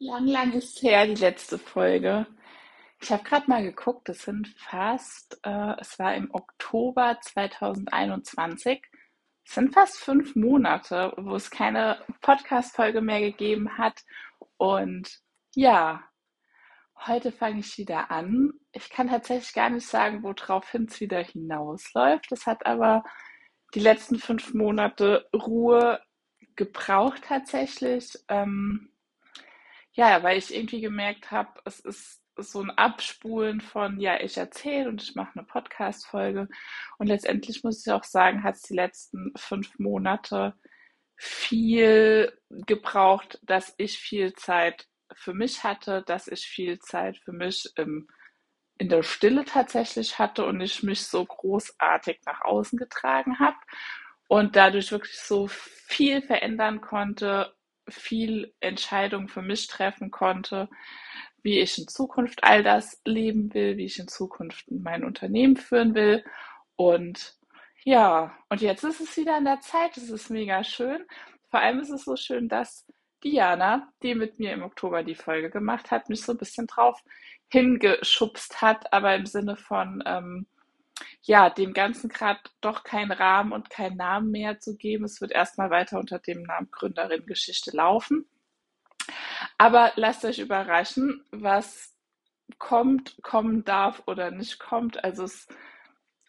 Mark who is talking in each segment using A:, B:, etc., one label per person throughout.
A: Lang, lang ist her, die letzte Folge. Ich habe gerade mal geguckt, es sind fast, äh, es war im Oktober 2021, es sind fast fünf Monate, wo es keine Podcast-Folge mehr gegeben hat. Und ja, heute fange ich wieder an. Ich kann tatsächlich gar nicht sagen, worauf es wieder hinausläuft. Es hat aber die letzten fünf Monate Ruhe gebraucht tatsächlich. Ähm, ja, weil ich irgendwie gemerkt habe, es ist so ein Abspulen von, ja, ich erzähle und ich mache eine Podcast-Folge. Und letztendlich muss ich auch sagen, hat es die letzten fünf Monate viel gebraucht, dass ich viel Zeit für mich hatte, dass ich viel Zeit für mich im, in der Stille tatsächlich hatte und ich mich so großartig nach außen getragen habe und dadurch wirklich so viel verändern konnte, viel Entscheidungen für mich treffen konnte, wie ich in Zukunft all das leben will, wie ich in Zukunft mein Unternehmen führen will. Und ja, und jetzt ist es wieder an der Zeit. Es ist mega schön. Vor allem ist es so schön, dass Diana, die mit mir im Oktober die Folge gemacht hat, mich so ein bisschen drauf hingeschubst hat, aber im Sinne von, ähm, ja, dem Ganzen gerade doch keinen Rahmen und keinen Namen mehr zu geben. Es wird erstmal weiter unter dem Namen Gründerin Geschichte laufen. Aber lasst euch überraschen, was kommt, kommen darf oder nicht kommt. Also es,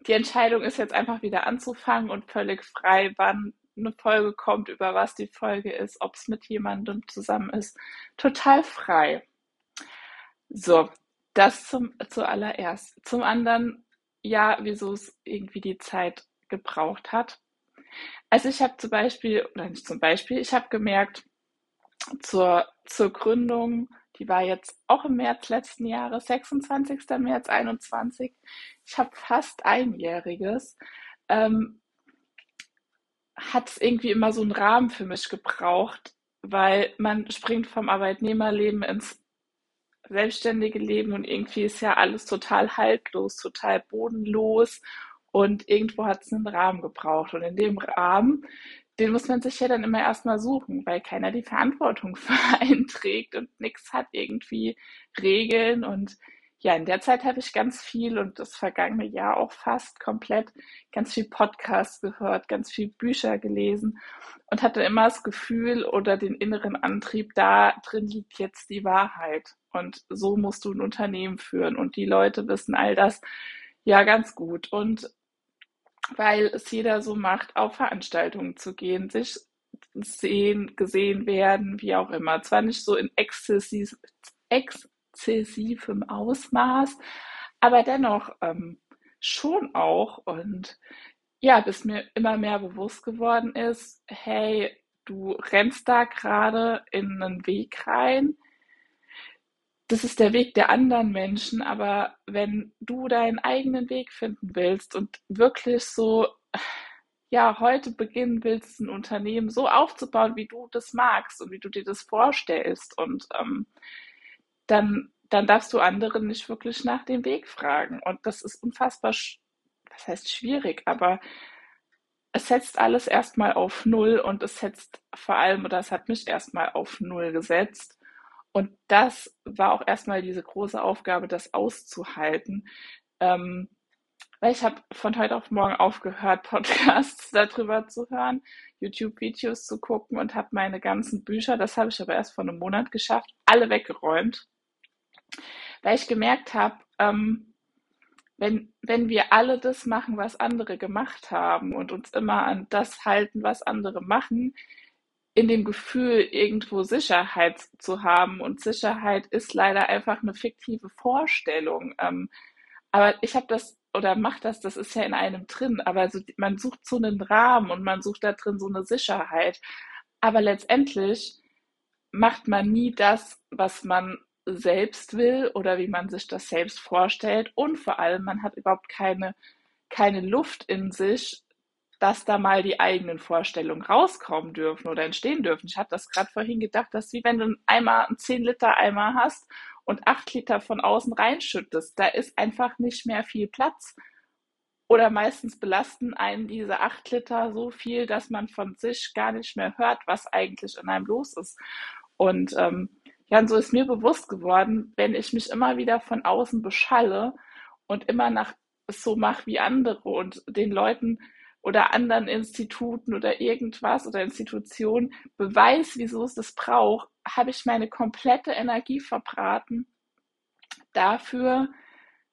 A: die Entscheidung ist jetzt einfach wieder anzufangen und völlig frei, wann eine Folge kommt, über was die Folge ist, ob es mit jemandem zusammen ist. Total frei. So, das zum, zuallererst. Zum anderen ja, wieso es irgendwie die Zeit gebraucht hat. Also ich habe zum Beispiel, oder nicht zum Beispiel, ich habe gemerkt, zur, zur Gründung, die war jetzt auch im März letzten Jahres, 26. März 21. Ich habe fast einjähriges. Ähm, hat es irgendwie immer so einen Rahmen für mich gebraucht, weil man springt vom Arbeitnehmerleben ins selbstständige Leben und irgendwie ist ja alles total haltlos, total bodenlos und irgendwo hat es einen Rahmen gebraucht. Und in dem Rahmen, den muss man sich ja dann immer erstmal suchen, weil keiner die Verantwortung für einen trägt und nichts hat irgendwie Regeln und ja, in der Zeit habe ich ganz viel und das vergangene Jahr auch fast komplett ganz viel Podcasts gehört, ganz viel Bücher gelesen und hatte immer das Gefühl oder den inneren Antrieb, da drin liegt jetzt die Wahrheit. Und so musst du ein Unternehmen führen. Und die Leute wissen all das ja ganz gut. Und weil es jeder so macht, auf Veranstaltungen zu gehen, sich sehen, gesehen werden, wie auch immer. Zwar nicht so in exzessiv, exzessivem Ausmaß, aber dennoch ähm, schon auch. Und ja, bis mir immer mehr bewusst geworden ist, hey, du rennst da gerade in einen Weg rein, das ist der Weg der anderen Menschen, aber wenn du deinen eigenen Weg finden willst und wirklich so, ja, heute beginnen willst, ein Unternehmen so aufzubauen, wie du das magst und wie du dir das vorstellst und ähm, dann, dann darfst du anderen nicht wirklich nach dem Weg fragen. Und das ist unfassbar, was heißt schwierig, aber es setzt alles erstmal auf Null und es setzt vor allem, oder es hat mich erstmal auf Null gesetzt. Und das war auch erstmal diese große Aufgabe, das auszuhalten. Ähm, weil ich habe von heute auf morgen aufgehört, Podcasts darüber zu hören, YouTube-Videos zu gucken und habe meine ganzen Bücher, das habe ich aber erst vor einem Monat geschafft, alle weggeräumt. Weil ich gemerkt habe, ähm, wenn, wenn wir alle das machen, was andere gemacht haben und uns immer an das halten, was andere machen, in dem Gefühl, irgendwo Sicherheit zu haben. Und Sicherheit ist leider einfach eine fiktive Vorstellung. Ähm, aber ich habe das oder macht das, das ist ja in einem drin. Aber so, man sucht so einen Rahmen und man sucht da drin so eine Sicherheit. Aber letztendlich macht man nie das, was man selbst will oder wie man sich das selbst vorstellt. Und vor allem, man hat überhaupt keine, keine Luft in sich, dass da mal die eigenen Vorstellungen rauskommen dürfen oder entstehen dürfen. Ich hatte das gerade vorhin gedacht, dass wie wenn du Eimer, einen 10 Liter Eimer hast und 8 Liter von außen reinschüttest, da ist einfach nicht mehr viel Platz. Oder meistens belasten einen diese 8 Liter so viel, dass man von sich gar nicht mehr hört, was eigentlich in einem los ist. Und ähm, Ja, und so ist mir bewusst geworden, wenn ich mich immer wieder von außen beschalle und immer nach so mache wie andere und den Leuten oder anderen Instituten oder irgendwas oder Institutionen beweis, wieso es das braucht, habe ich meine komplette Energie verbraten, dafür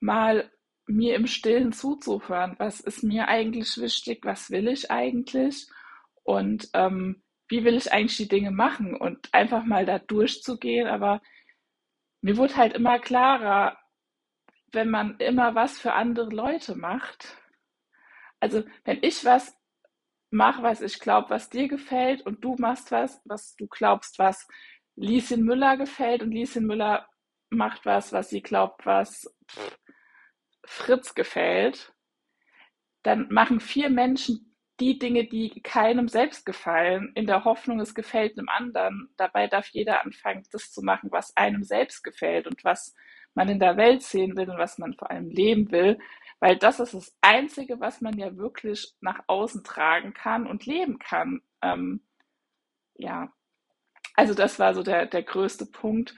A: mal mir im Stillen zuzuhören. Was ist mir eigentlich wichtig? Was will ich eigentlich? Und ähm, wie will ich eigentlich die Dinge machen? Und einfach mal da durchzugehen. Aber mir wurde halt immer klarer, wenn man immer was für andere Leute macht. Also wenn ich was mache, was ich glaube, was dir gefällt und du machst was, was du glaubst, was Lieschen Müller gefällt und Lieschen Müller macht was, was sie glaubt, was Fritz gefällt, dann machen vier Menschen die Dinge, die keinem selbst gefallen, in der Hoffnung, es gefällt einem anderen. Dabei darf jeder anfangen, das zu machen, was einem selbst gefällt und was man in der Welt sehen will und was man vor allem leben will, weil das ist das Einzige, was man ja wirklich nach außen tragen kann und leben kann. Ähm, ja, also das war so der, der größte Punkt.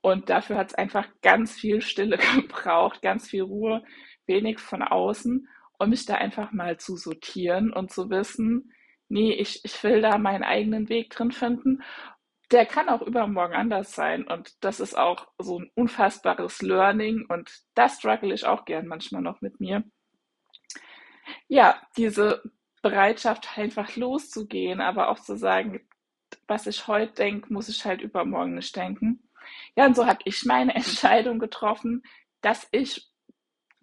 A: Und dafür hat es einfach ganz viel Stille gebraucht, ganz viel Ruhe, wenig von außen, um mich da einfach mal zu sortieren und zu wissen, nee, ich, ich will da meinen eigenen Weg drin finden. Der kann auch übermorgen anders sein. Und das ist auch so ein unfassbares Learning. Und da struggle ich auch gern manchmal noch mit mir. Ja, diese Bereitschaft, einfach loszugehen, aber auch zu sagen, was ich heute denke, muss ich halt übermorgen nicht denken. Ja, und so habe ich meine Entscheidung getroffen, dass ich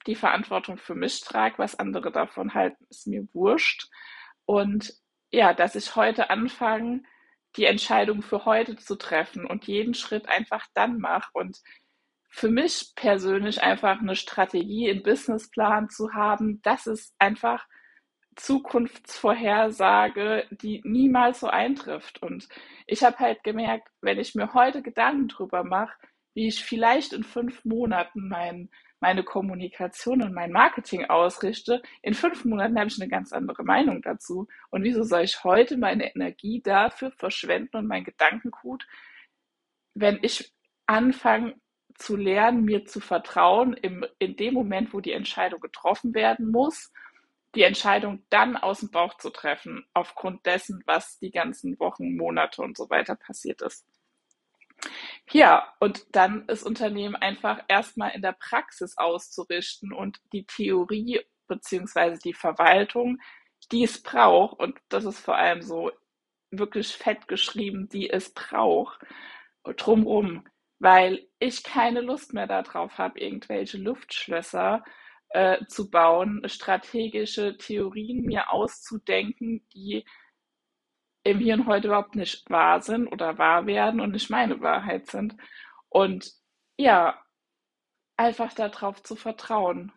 A: die Verantwortung für mich trage, was andere davon halten, ist mir wurscht. Und ja, dass ich heute anfange, die Entscheidung für heute zu treffen und jeden Schritt einfach dann mache und für mich persönlich einfach eine Strategie, einen Businessplan zu haben, das ist einfach Zukunftsvorhersage, die niemals so eintrifft. Und ich habe halt gemerkt, wenn ich mir heute Gedanken drüber mache, wie ich vielleicht in fünf Monaten mein, meine Kommunikation und mein Marketing ausrichte, in fünf Monaten habe ich eine ganz andere Meinung dazu. Und wieso soll ich heute meine Energie dafür verschwenden und mein Gedankengut, wenn ich anfange zu lernen, mir zu vertrauen, im, in dem Moment, wo die Entscheidung getroffen werden muss die Entscheidung dann aus dem Bauch zu treffen, aufgrund dessen, was die ganzen Wochen, Monate und so weiter passiert ist. Ja, und dann das Unternehmen einfach erstmal in der Praxis auszurichten und die Theorie beziehungsweise die Verwaltung, die es braucht, und das ist vor allem so wirklich fett geschrieben, die es braucht, drumrum, weil ich keine Lust mehr darauf habe, irgendwelche Luftschlösser äh, zu bauen, strategische Theorien mir auszudenken, die im Hier und Heute überhaupt nicht wahr sind oder wahr werden und nicht meine Wahrheit sind. Und ja, einfach darauf zu vertrauen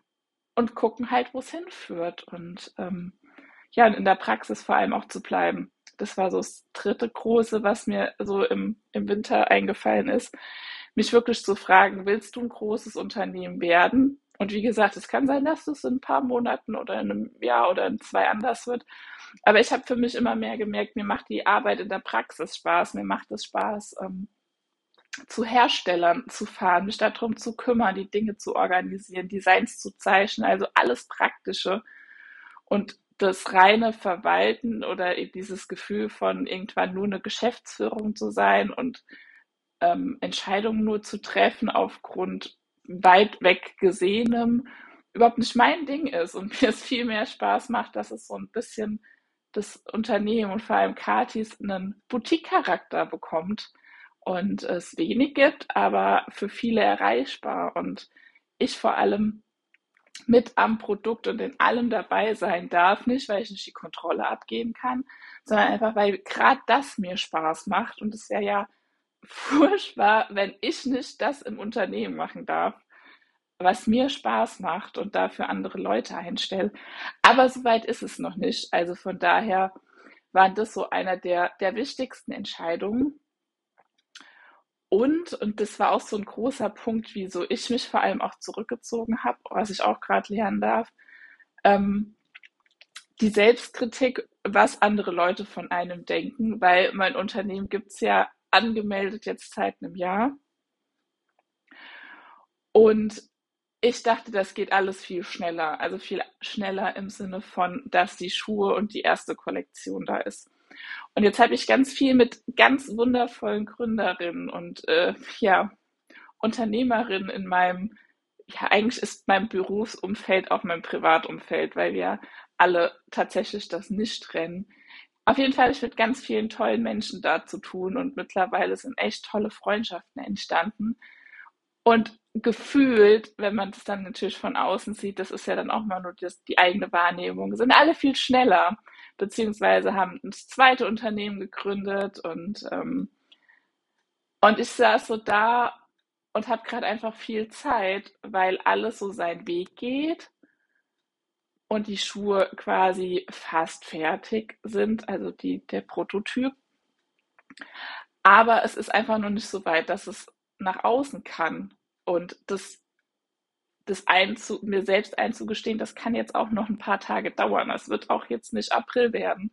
A: und gucken halt, wo es hinführt. Und ähm, ja, in der Praxis vor allem auch zu bleiben. Das war so das dritte große, was mir so im, im Winter eingefallen ist. Mich wirklich zu fragen, willst du ein großes Unternehmen werden? Und wie gesagt, es kann sein, dass es in ein paar Monaten oder in einem Jahr oder in zwei anders wird. Aber ich habe für mich immer mehr gemerkt, mir macht die Arbeit in der Praxis Spaß. Mir macht es Spaß, ähm, zu Herstellern zu fahren, mich darum zu kümmern, die Dinge zu organisieren, Designs zu zeichnen, also alles Praktische. Und das reine Verwalten oder dieses Gefühl von irgendwann nur eine Geschäftsführung zu sein und ähm, Entscheidungen nur zu treffen aufgrund weit weg gesehenem überhaupt nicht mein Ding ist und mir es viel mehr Spaß macht, dass es so ein bisschen das Unternehmen und vor allem Katis einen Boutique-Charakter bekommt und es wenig gibt, aber für viele erreichbar und ich vor allem mit am Produkt und in allem dabei sein darf, nicht weil ich nicht die Kontrolle abgeben kann, sondern einfach weil gerade das mir Spaß macht und es wäre ja furchtbar, wenn ich nicht das im Unternehmen machen darf, was mir Spaß macht und dafür andere Leute einstelle. Aber soweit ist es noch nicht. Also von daher war das so einer der, der wichtigsten Entscheidungen. Und, und das war auch so ein großer Punkt, wieso ich mich vor allem auch zurückgezogen habe, was ich auch gerade lernen darf, ähm, die Selbstkritik, was andere Leute von einem denken, weil mein Unternehmen gibt es ja angemeldet jetzt seit einem Jahr. Und ich dachte, das geht alles viel schneller. Also viel schneller im Sinne von, dass die Schuhe und die erste Kollektion da ist. Und jetzt habe ich ganz viel mit ganz wundervollen Gründerinnen und äh, ja, Unternehmerinnen in meinem, ja, eigentlich ist mein Berufsumfeld auch mein Privatumfeld, weil wir alle tatsächlich das nicht trennen. Auf jeden Fall ich mit ganz vielen tollen Menschen da zu tun und mittlerweile sind echt tolle Freundschaften entstanden. Und gefühlt, wenn man das dann natürlich von außen sieht, das ist ja dann auch mal nur das, die eigene Wahrnehmung, sind alle viel schneller, beziehungsweise haben das zweite Unternehmen gegründet und, ähm, und ich saß so da und habe gerade einfach viel Zeit, weil alles so seinen Weg geht und die Schuhe quasi fast fertig sind, also die, der Prototyp. Aber es ist einfach noch nicht so weit, dass es nach außen kann. Und das, das einzu, mir selbst einzugestehen, das kann jetzt auch noch ein paar Tage dauern. Es wird auch jetzt nicht April werden.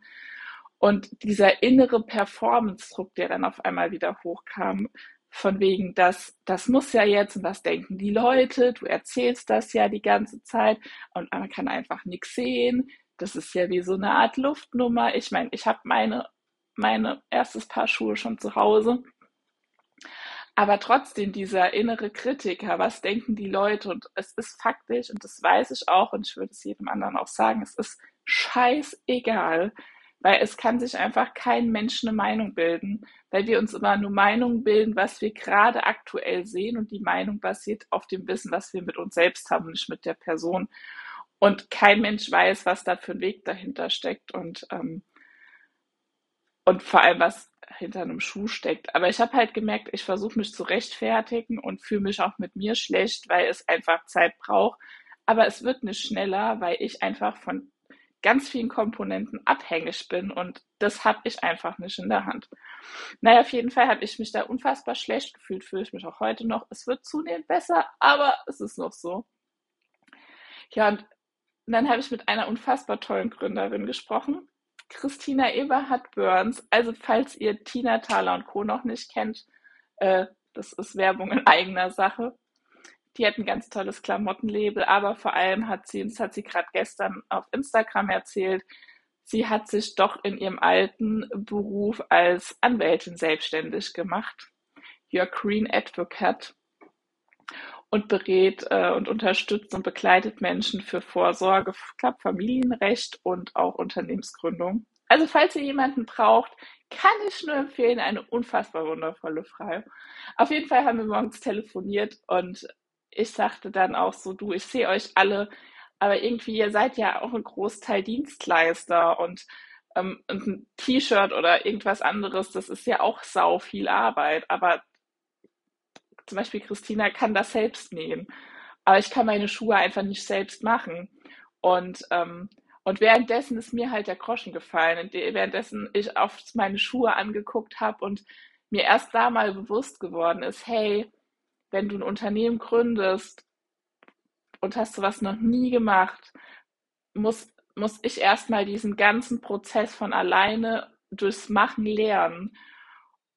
A: Und dieser innere Performance-Druck, der dann auf einmal wieder hochkam, von wegen, das, das muss ja jetzt und was denken die Leute, du erzählst das ja die ganze Zeit und man kann einfach nichts sehen. Das ist ja wie so eine Art Luftnummer. Ich meine, ich habe meine, meine erstes Paar Schuhe schon zu Hause aber trotzdem dieser innere Kritiker, was denken die Leute? Und es ist faktisch, und das weiß ich auch, und ich würde es jedem anderen auch sagen, es ist scheißegal, weil es kann sich einfach kein Mensch eine Meinung bilden, weil wir uns immer nur Meinungen bilden, was wir gerade aktuell sehen und die Meinung basiert auf dem Wissen, was wir mit uns selbst haben, nicht mit der Person. Und kein Mensch weiß, was da für ein Weg dahinter steckt und, ähm, und vor allem, was hinter einem Schuh steckt. Aber ich habe halt gemerkt, ich versuche mich zu rechtfertigen und fühle mich auch mit mir schlecht, weil es einfach Zeit braucht. Aber es wird nicht schneller, weil ich einfach von ganz vielen Komponenten abhängig bin und das habe ich einfach nicht in der Hand. Naja, auf jeden Fall habe ich mich da unfassbar schlecht gefühlt, fühle ich mich auch heute noch. Es wird zunehmend besser, aber es ist noch so. Ja, und dann habe ich mit einer unfassbar tollen Gründerin gesprochen, Christina Eberhard Burns. Also falls ihr Tina Thaler und Co. noch nicht kennt, äh, das ist Werbung in eigener Sache. Die hat ein ganz tolles Klamottenlabel, aber vor allem hat sie, das hat sie gerade gestern auf Instagram erzählt, sie hat sich doch in ihrem alten Beruf als Anwältin selbstständig gemacht. Your Green Advocate und berät äh, und unterstützt und begleitet Menschen für Vorsorge, glaube Familienrecht und auch Unternehmensgründung. Also falls ihr jemanden braucht, kann ich nur empfehlen, eine unfassbar wundervolle Frau. Auf jeden Fall haben wir morgens telefoniert und ich sagte dann auch so, du, ich sehe euch alle, aber irgendwie, ihr seid ja auch ein Großteil Dienstleister und, ähm, ein T-Shirt oder irgendwas anderes, das ist ja auch sau viel Arbeit, aber zum Beispiel Christina kann das selbst nähen, aber ich kann meine Schuhe einfach nicht selbst machen. Und, ähm, und währenddessen ist mir halt der Groschen gefallen, währenddessen ich auf meine Schuhe angeguckt habe und mir erst da mal bewusst geworden ist, hey, wenn du ein Unternehmen gründest und hast sowas noch nie gemacht, muss, muss ich erstmal diesen ganzen Prozess von alleine durchs Machen lernen.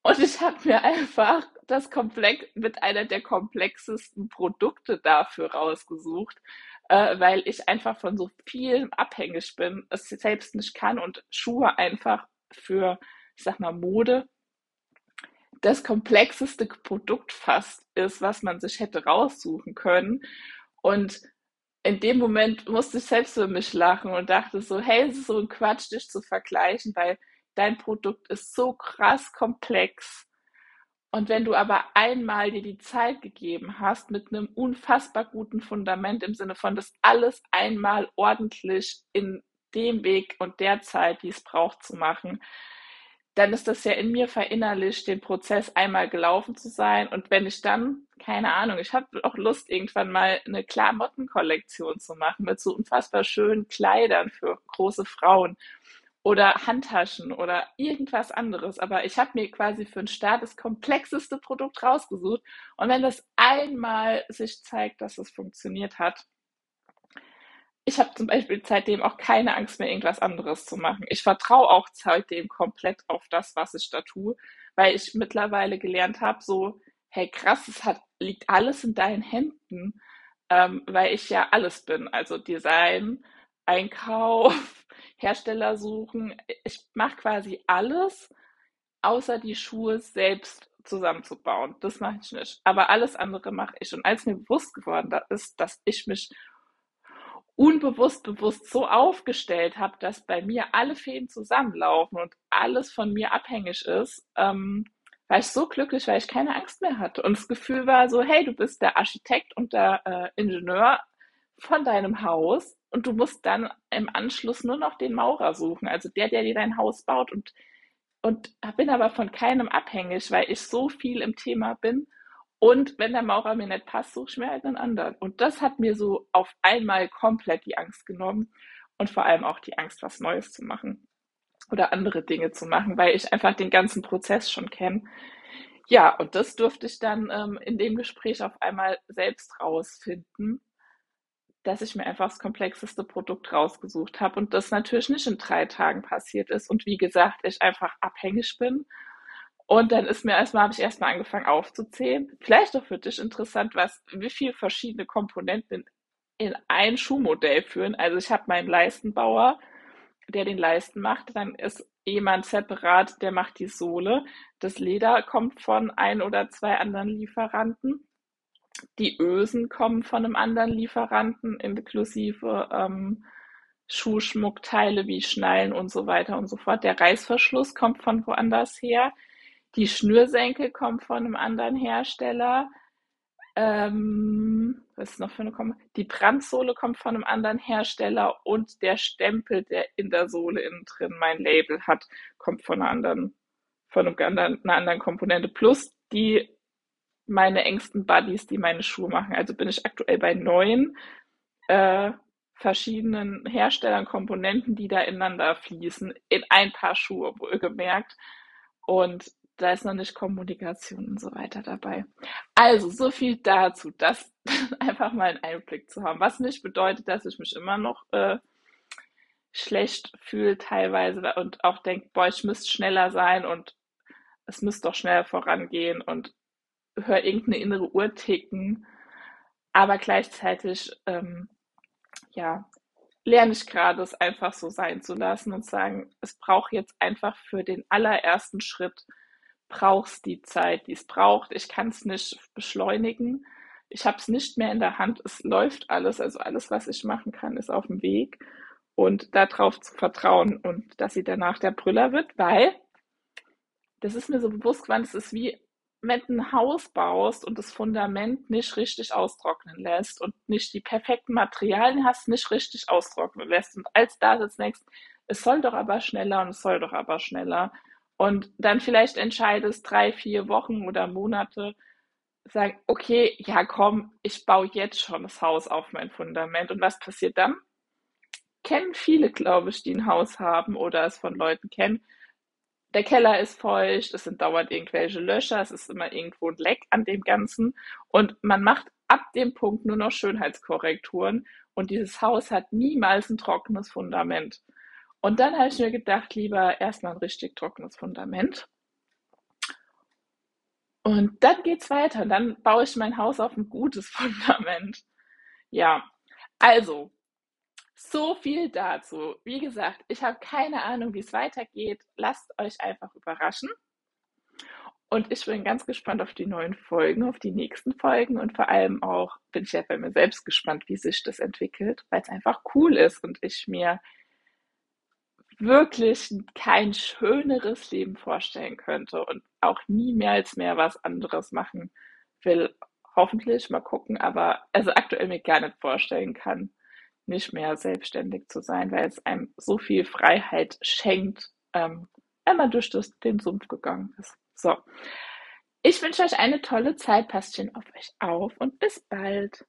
A: Und ich habe mir einfach das Komplex mit einer der komplexesten Produkte dafür rausgesucht, äh, weil ich einfach von so vielen abhängig bin, es selbst nicht kann und Schuhe einfach für, ich sag mal, Mode das komplexeste Produkt fast ist, was man sich hätte raussuchen können. Und in dem Moment musste ich selbst für mich lachen und dachte so, hey, es ist so ein Quatsch, dich zu vergleichen, weil dein Produkt ist so krass komplex. Und wenn du aber einmal dir die Zeit gegeben hast, mit einem unfassbar guten Fundament im Sinne von das alles einmal ordentlich in dem Weg und der Zeit, die es braucht, zu machen, dann ist das ja in mir verinnerlicht, den Prozess einmal gelaufen zu sein. Und wenn ich dann, keine Ahnung, ich habe auch Lust, irgendwann mal eine Klamottenkollektion zu machen mit so unfassbar schönen Kleidern für große Frauen oder Handtaschen oder irgendwas anderes. Aber ich habe mir quasi für den Start das komplexeste Produkt rausgesucht. Und wenn das einmal sich zeigt, dass es funktioniert hat, ich habe zum Beispiel seitdem auch keine Angst mehr, irgendwas anderes zu machen. Ich vertraue auch seitdem komplett auf das, was ich da tue, weil ich mittlerweile gelernt habe, so, hey krass, es hat, liegt alles in deinen Händen, ähm, weil ich ja alles bin. Also Design, Einkauf, Hersteller suchen. Ich mache quasi alles, außer die Schuhe selbst zusammenzubauen. Das mache ich nicht. Aber alles andere mache ich. Und als mir bewusst geworden ist, dass ich mich unbewusst bewusst so aufgestellt habe, dass bei mir alle Fäden zusammenlaufen und alles von mir abhängig ist, ähm, war ich so glücklich, weil ich keine Angst mehr hatte. Und das Gefühl war so, hey, du bist der Architekt und der äh, Ingenieur von deinem Haus und du musst dann im Anschluss nur noch den Maurer suchen, also der, der dir dein Haus baut und und bin aber von keinem abhängig, weil ich so viel im Thema bin. Und wenn der Maurer mir nicht passt, suche ich mir halt einen anderen. Und das hat mir so auf einmal komplett die Angst genommen und vor allem auch die Angst, was Neues zu machen oder andere Dinge zu machen, weil ich einfach den ganzen Prozess schon kenne. Ja, und das durfte ich dann ähm, in dem Gespräch auf einmal selbst rausfinden dass ich mir einfach das komplexeste Produkt rausgesucht habe und das natürlich nicht in drei Tagen passiert ist und wie gesagt, ich einfach abhängig bin. Und dann ist mir erstmal, habe ich erstmal angefangen aufzuzählen. Vielleicht auch für dich interessant, was, wie viele verschiedene Komponenten in, in ein Schuhmodell führen. Also ich habe meinen Leistenbauer, der den Leisten macht. Dann ist jemand separat, der macht die Sohle. Das Leder kommt von ein oder zwei anderen Lieferanten die Ösen kommen von einem anderen Lieferanten, inklusive ähm, Schuhschmuckteile wie Schnallen und so weiter und so fort. Der Reißverschluss kommt von woanders her. Die Schnürsenkel kommen von einem anderen Hersteller. Ähm, was ist noch für eine Kom Die Brandsohle kommt von einem anderen Hersteller und der Stempel, der in der Sohle innen drin mein Label hat, kommt von einer anderen, von anderen, einer anderen Komponente. Plus die meine engsten Buddies, die meine Schuhe machen. Also bin ich aktuell bei neun äh, verschiedenen Herstellern, Komponenten, die da ineinander fließen, in ein paar Schuhe, wohlgemerkt. Und da ist noch nicht Kommunikation und so weiter dabei. Also, so viel dazu, das einfach mal einen Einblick zu haben. Was nicht bedeutet, dass ich mich immer noch äh, schlecht fühle teilweise und auch denke, boah, ich müsste schneller sein und es müsste doch schneller vorangehen und höre irgendeine innere Uhr ticken, aber gleichzeitig, ähm, ja, lerne ich gerade, es einfach so sein zu lassen und sagen, es braucht jetzt einfach für den allerersten Schritt, brauchst die Zeit, die es braucht. Ich kann es nicht beschleunigen. Ich habe es nicht mehr in der Hand. Es läuft alles. Also alles, was ich machen kann, ist auf dem Weg. Und darauf zu vertrauen und dass sie danach der Brüller wird, weil das ist mir so bewusst geworden, es ist wie wenn du ein Haus baust und das Fundament nicht richtig austrocknen lässt und nicht die perfekten Materialien hast, nicht richtig austrocknen lässt und als da sitzt es soll doch aber schneller und es soll doch aber schneller und dann vielleicht entscheidest drei, vier Wochen oder Monate, sagen, okay, ja komm, ich baue jetzt schon das Haus auf mein Fundament und was passiert dann? Kennen viele, glaube ich, die ein Haus haben oder es von Leuten kennen der Keller ist feucht, es sind dauernd irgendwelche Löcher, es ist immer irgendwo ein Leck an dem Ganzen und man macht ab dem Punkt nur noch Schönheitskorrekturen und dieses Haus hat niemals ein trockenes Fundament. Und dann habe ich mir gedacht, lieber erstmal ein richtig trockenes Fundament. Und dann geht's weiter. Dann baue ich mein Haus auf ein gutes Fundament. Ja, also so viel dazu. Wie gesagt, ich habe keine Ahnung, wie es weitergeht. Lasst euch einfach überraschen. Und ich bin ganz gespannt auf die neuen Folgen, auf die nächsten Folgen und vor allem auch bin ich ja bei mir selbst gespannt, wie sich das entwickelt, weil es einfach cool ist und ich mir wirklich kein schöneres Leben vorstellen könnte und auch niemals mehr was anderes machen will. Hoffentlich mal gucken, aber also aktuell mir gar nicht vorstellen kann nicht mehr selbstständig zu sein, weil es einem so viel Freiheit schenkt, ähm, wenn man durch das, den Sumpf gegangen ist. So. Ich wünsche euch eine tolle Zeit, passt schön auf euch auf und bis bald.